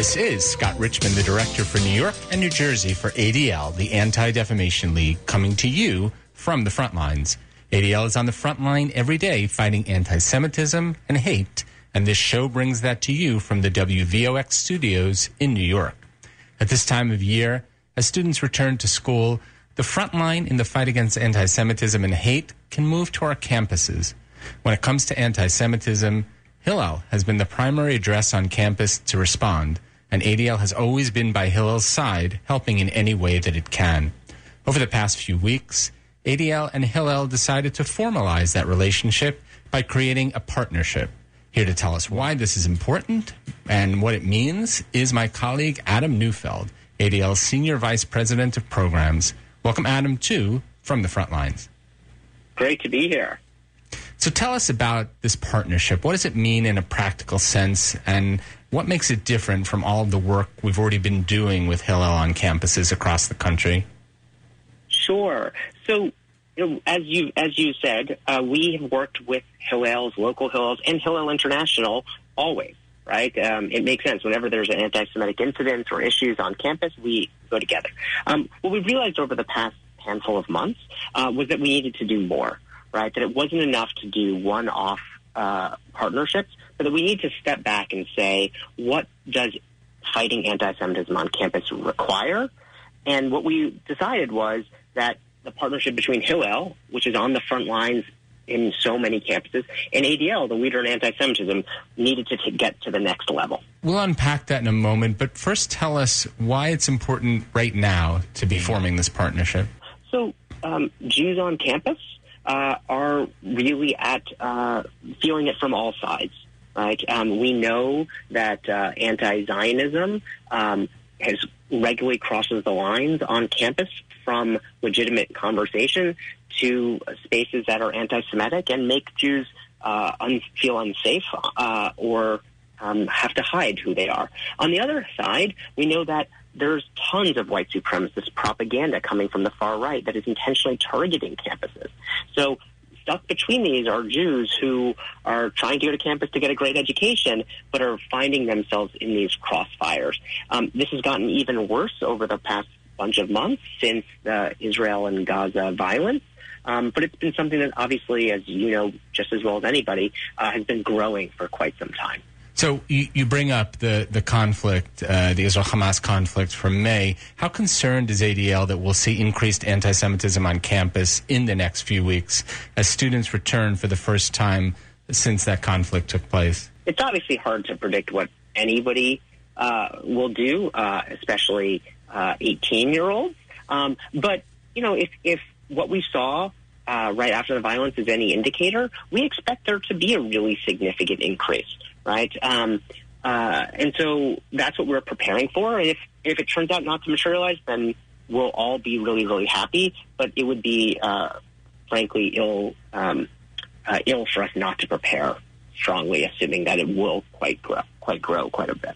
This is Scott Richman, the director for New York and New Jersey for ADL, the Anti Defamation League, coming to you from the front lines. ADL is on the front line every day fighting anti Semitism and hate, and this show brings that to you from the WVOX studios in New York. At this time of year, as students return to school, the front line in the fight against anti Semitism and hate can move to our campuses. When it comes to anti Semitism, Hillel has been the primary address on campus to respond, and ADL has always been by Hillel's side, helping in any way that it can. Over the past few weeks, ADL and Hillel decided to formalize that relationship by creating a partnership. Here to tell us why this is important and what it means is my colleague Adam Neufeld, ADL's Senior Vice President of Programs. Welcome, Adam, to, from the front lines. Great to be here. So tell us about this partnership. What does it mean in a practical sense, and what makes it different from all of the work we've already been doing with Hillel on campuses across the country? Sure. So, you know, as you as you said, uh, we have worked with Hillel's, local Hillel's, and Hillel International always. Right? Um, it makes sense. Whenever there's an anti-Semitic incident or issues on campus, we go together. Um, what we've realized over the past handful of months uh, was that we needed to do more right? That it wasn't enough to do one-off uh, partnerships, but that we need to step back and say, what does fighting anti-Semitism on campus require? And what we decided was that the partnership between Hillel, which is on the front lines in so many campuses, and ADL, the leader in anti-Semitism, needed to t- get to the next level. We'll unpack that in a moment, but first tell us why it's important right now to be forming this partnership. So, um, Jews on campus uh, are really at uh, feeling it from all sides. Right? Um, we know that uh, anti-Zionism um, has regularly crosses the lines on campus from legitimate conversation to spaces that are anti-Semitic and make Jews uh, un- feel unsafe uh, or um, have to hide who they are. On the other side, we know that there's tons of white supremacist propaganda coming from the far right that is intentionally targeting campuses. So stuck between these are Jews who are trying to go to campus to get a great education, but are finding themselves in these crossfires. Um, this has gotten even worse over the past bunch of months since the Israel and Gaza violence. Um, but it's been something that obviously, as you know just as well as anybody, uh, has been growing for quite some time. So you, you bring up the, the conflict, uh, the Israel Hamas conflict from May. How concerned is ADL that we'll see increased anti Semitism on campus in the next few weeks as students return for the first time since that conflict took place? It's obviously hard to predict what anybody uh, will do, uh, especially 18 uh, year olds. Um, but, you know, if, if what we saw uh, right after the violence is any indicator, we expect there to be a really significant increase right? Um, uh, and so that's what we're preparing for. And if, if it turns out not to materialize, then we'll all be really, really happy. But it would be, uh, frankly, ill, um, uh, ill for us not to prepare strongly, assuming that it will quite grow, quite grow quite a bit.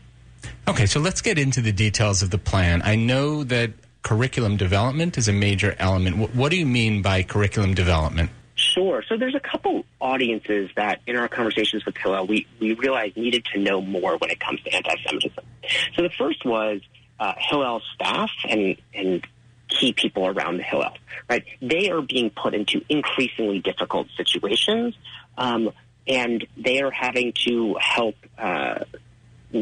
Okay, so let's get into the details of the plan. I know that curriculum development is a major element. What, what do you mean by curriculum development? Sure. So there's a couple audiences that in our conversations with Hillel, we, we realized needed to know more when it comes to anti-Semitism. So the first was uh, Hillel staff and, and key people around the Hillel, right? They are being put into increasingly difficult situations, um, and they are having to help uh,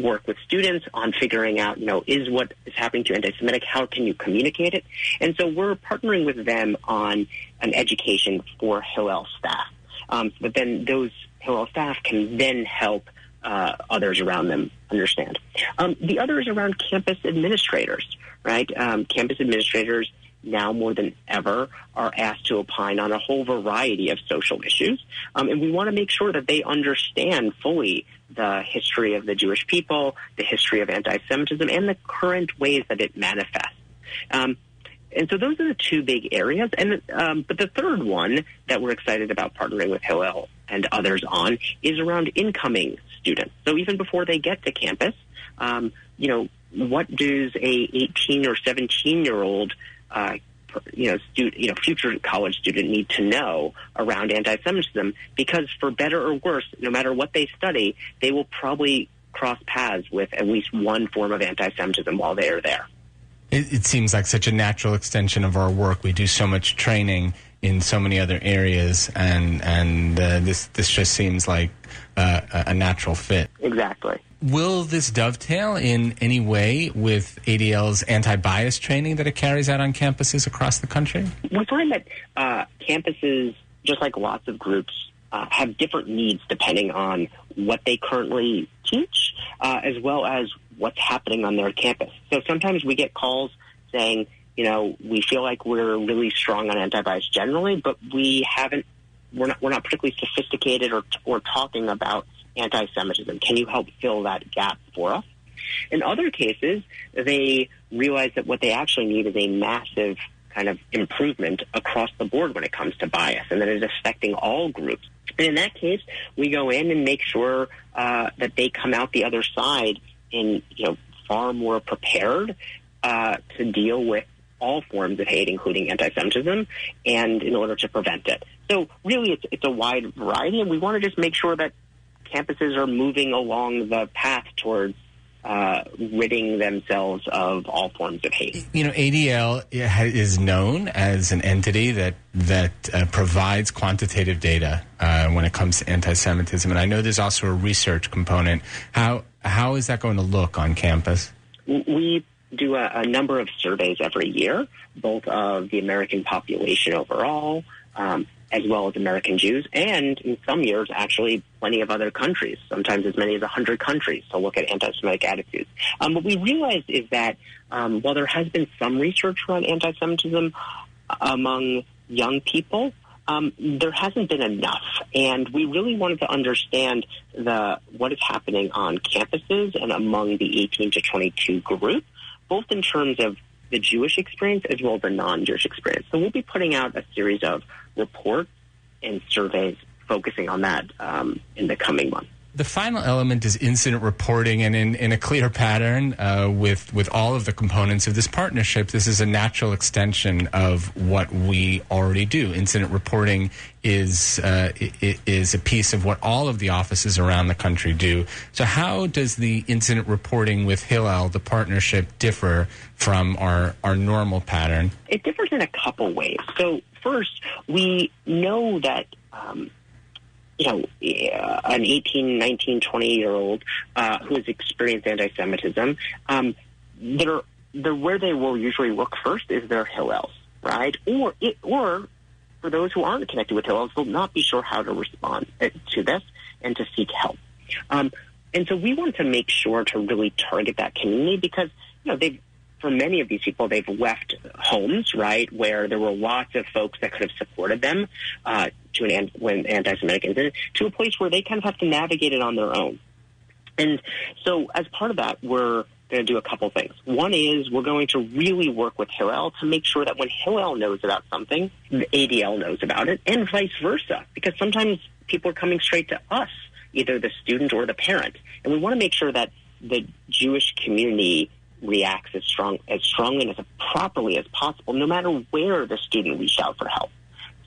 work with students on figuring out, you know, is what is happening to anti-Semitic, how can you communicate it? And so we're partnering with them on an education for Hillel staff. Um, but then those Hillel staff can then help uh, others around them understand. Um, the other is around campus administrators, right? Um, campus administrators now more than ever are asked to opine on a whole variety of social issues. Um, and we want to make sure that they understand fully the history of the Jewish people, the history of anti-Semitism, and the current ways that it manifests. Um, and so those are the two big areas. And um, but the third one that we're excited about partnering with Hillel and others on is around incoming students. So even before they get to campus, um, you know, what does a 18 or 17 year old uh, you know, you know, future college student need to know around anti-Semitism because, for better or worse, no matter what they study, they will probably cross paths with at least one form of anti-Semitism while they are there. It, it, seems like such a natural extension of our work. We do so much training in so many other areas, and and uh, this this just seems like uh, a natural fit. Exactly. Will this dovetail in any way with ADL's anti-bias training that it carries out on campuses across the country? We find that uh, campuses, just like lots of groups, uh, have different needs depending on what they currently teach, uh, as well as what's happening on their campus. So sometimes we get calls saying, you know, we feel like we're really strong on anti-bias generally, but we haven't, we're not, we're not particularly sophisticated or, or talking about anti-Semitism. Can you help fill that gap for us? In other cases, they realize that what they actually need is a massive kind of improvement across the board when it comes to bias, and that it is affecting all groups. And in that case, we go in and make sure uh, that they come out the other side in you know far more prepared uh, to deal with all forms of hate, including anti-Semitism, and in order to prevent it. So really, it's, it's a wide variety, and we want to just make sure that campuses are moving along the path towards uh, ridding themselves of all forms of hate. You know, ADL is known as an entity that that uh, provides quantitative data uh, when it comes to anti-Semitism, and I know there's also a research component. How how is that going to look on campus? We do a, a number of surveys every year, both of the American population overall. Um, as well as American Jews, and in some years, actually, plenty of other countries, sometimes as many as 100 countries, to look at anti Semitic attitudes. Um, what we realized is that um, while there has been some research around anti Semitism among young people, um, there hasn't been enough, and we really wanted to understand the what is happening on campuses and among the 18 to 22 group, both in terms of the Jewish experience as well as the non-Jewish experience. So we'll be putting out a series of reports and surveys focusing on that um, in the coming months. The final element is incident reporting, and in, in a clear pattern uh, with with all of the components of this partnership, this is a natural extension of what we already do. Incident reporting is uh, is a piece of what all of the offices around the country do. So, how does the incident reporting with Hillel, the partnership, differ from our our normal pattern? It differs in a couple ways. So, first, we know that. Um, you know, an 18, 19, 20 year old uh, who has experienced anti-Semitism, um, they're, they're where they will usually look first is their Hillels, right? Or it, or for those who aren't connected with Hillels, they'll not be sure how to respond uh, to this and to seek help. Um, and so we want to make sure to really target that community because you know they've for many of these people, they've left homes, right, where there were lots of folks that could have supported them uh, to an when anti-Semitic incident, to a place where they kind of have to navigate it on their own. And so, as part of that, we're going to do a couple things. One is we're going to really work with Hillel to make sure that when Hillel knows about something, the ADL knows about it, and vice versa, because sometimes people are coming straight to us, either the student or the parent, and we want to make sure that the Jewish community reacts as strong as strongly and as properly as possible, no matter where the student reached out for help.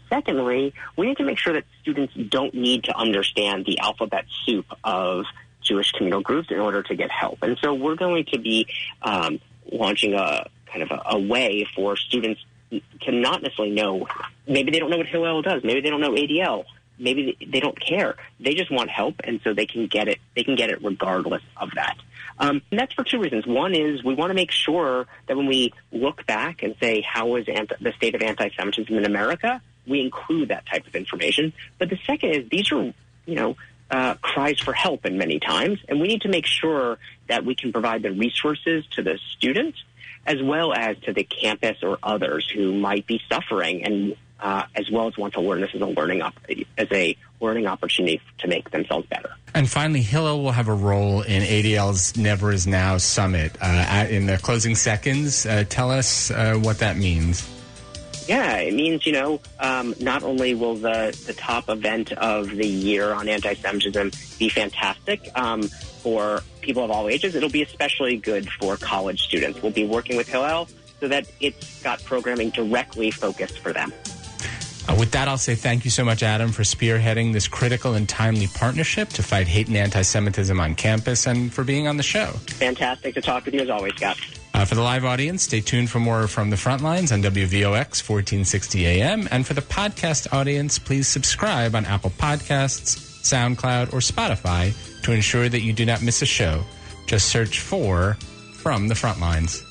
Secondly, we need to make sure that students don't need to understand the alphabet soup of Jewish communal groups in order to get help. And so we're going to be um, launching a kind of a, a way for students to not necessarily know. Maybe they don't know what Hillel does. Maybe they don't know ADL. Maybe they don't care. They just want help, and so they can get it. They can get it regardless of that. Um, and that's for two reasons. One is we want to make sure that when we look back and say how is anti- the state of anti-Semitism in America, we include that type of information. But the second is these are, you know, uh, cries for help in many times, and we need to make sure that we can provide the resources to the students as well as to the campus or others who might be suffering and uh, as well as want to learn this as a learning op- as a learning opportunity to make themselves better. And finally, Hillel will have a role in ADL's Never Is Now Summit. Uh, at, in the closing seconds, uh, tell us uh, what that means. Yeah, it means, you know, um, not only will the, the top event of the year on anti Semitism be fantastic um, for people of all ages, it'll be especially good for college students. We'll be working with Hillel so that it's got programming directly focused for them. Uh, with that, I'll say thank you so much, Adam, for spearheading this critical and timely partnership to fight hate and anti Semitism on campus and for being on the show. Fantastic to talk with you as always, Scott. Uh, for the live audience, stay tuned for more from the front lines on WVOX 1460 AM. And for the podcast audience, please subscribe on Apple Podcasts, SoundCloud, or Spotify to ensure that you do not miss a show. Just search for From the Front Lines.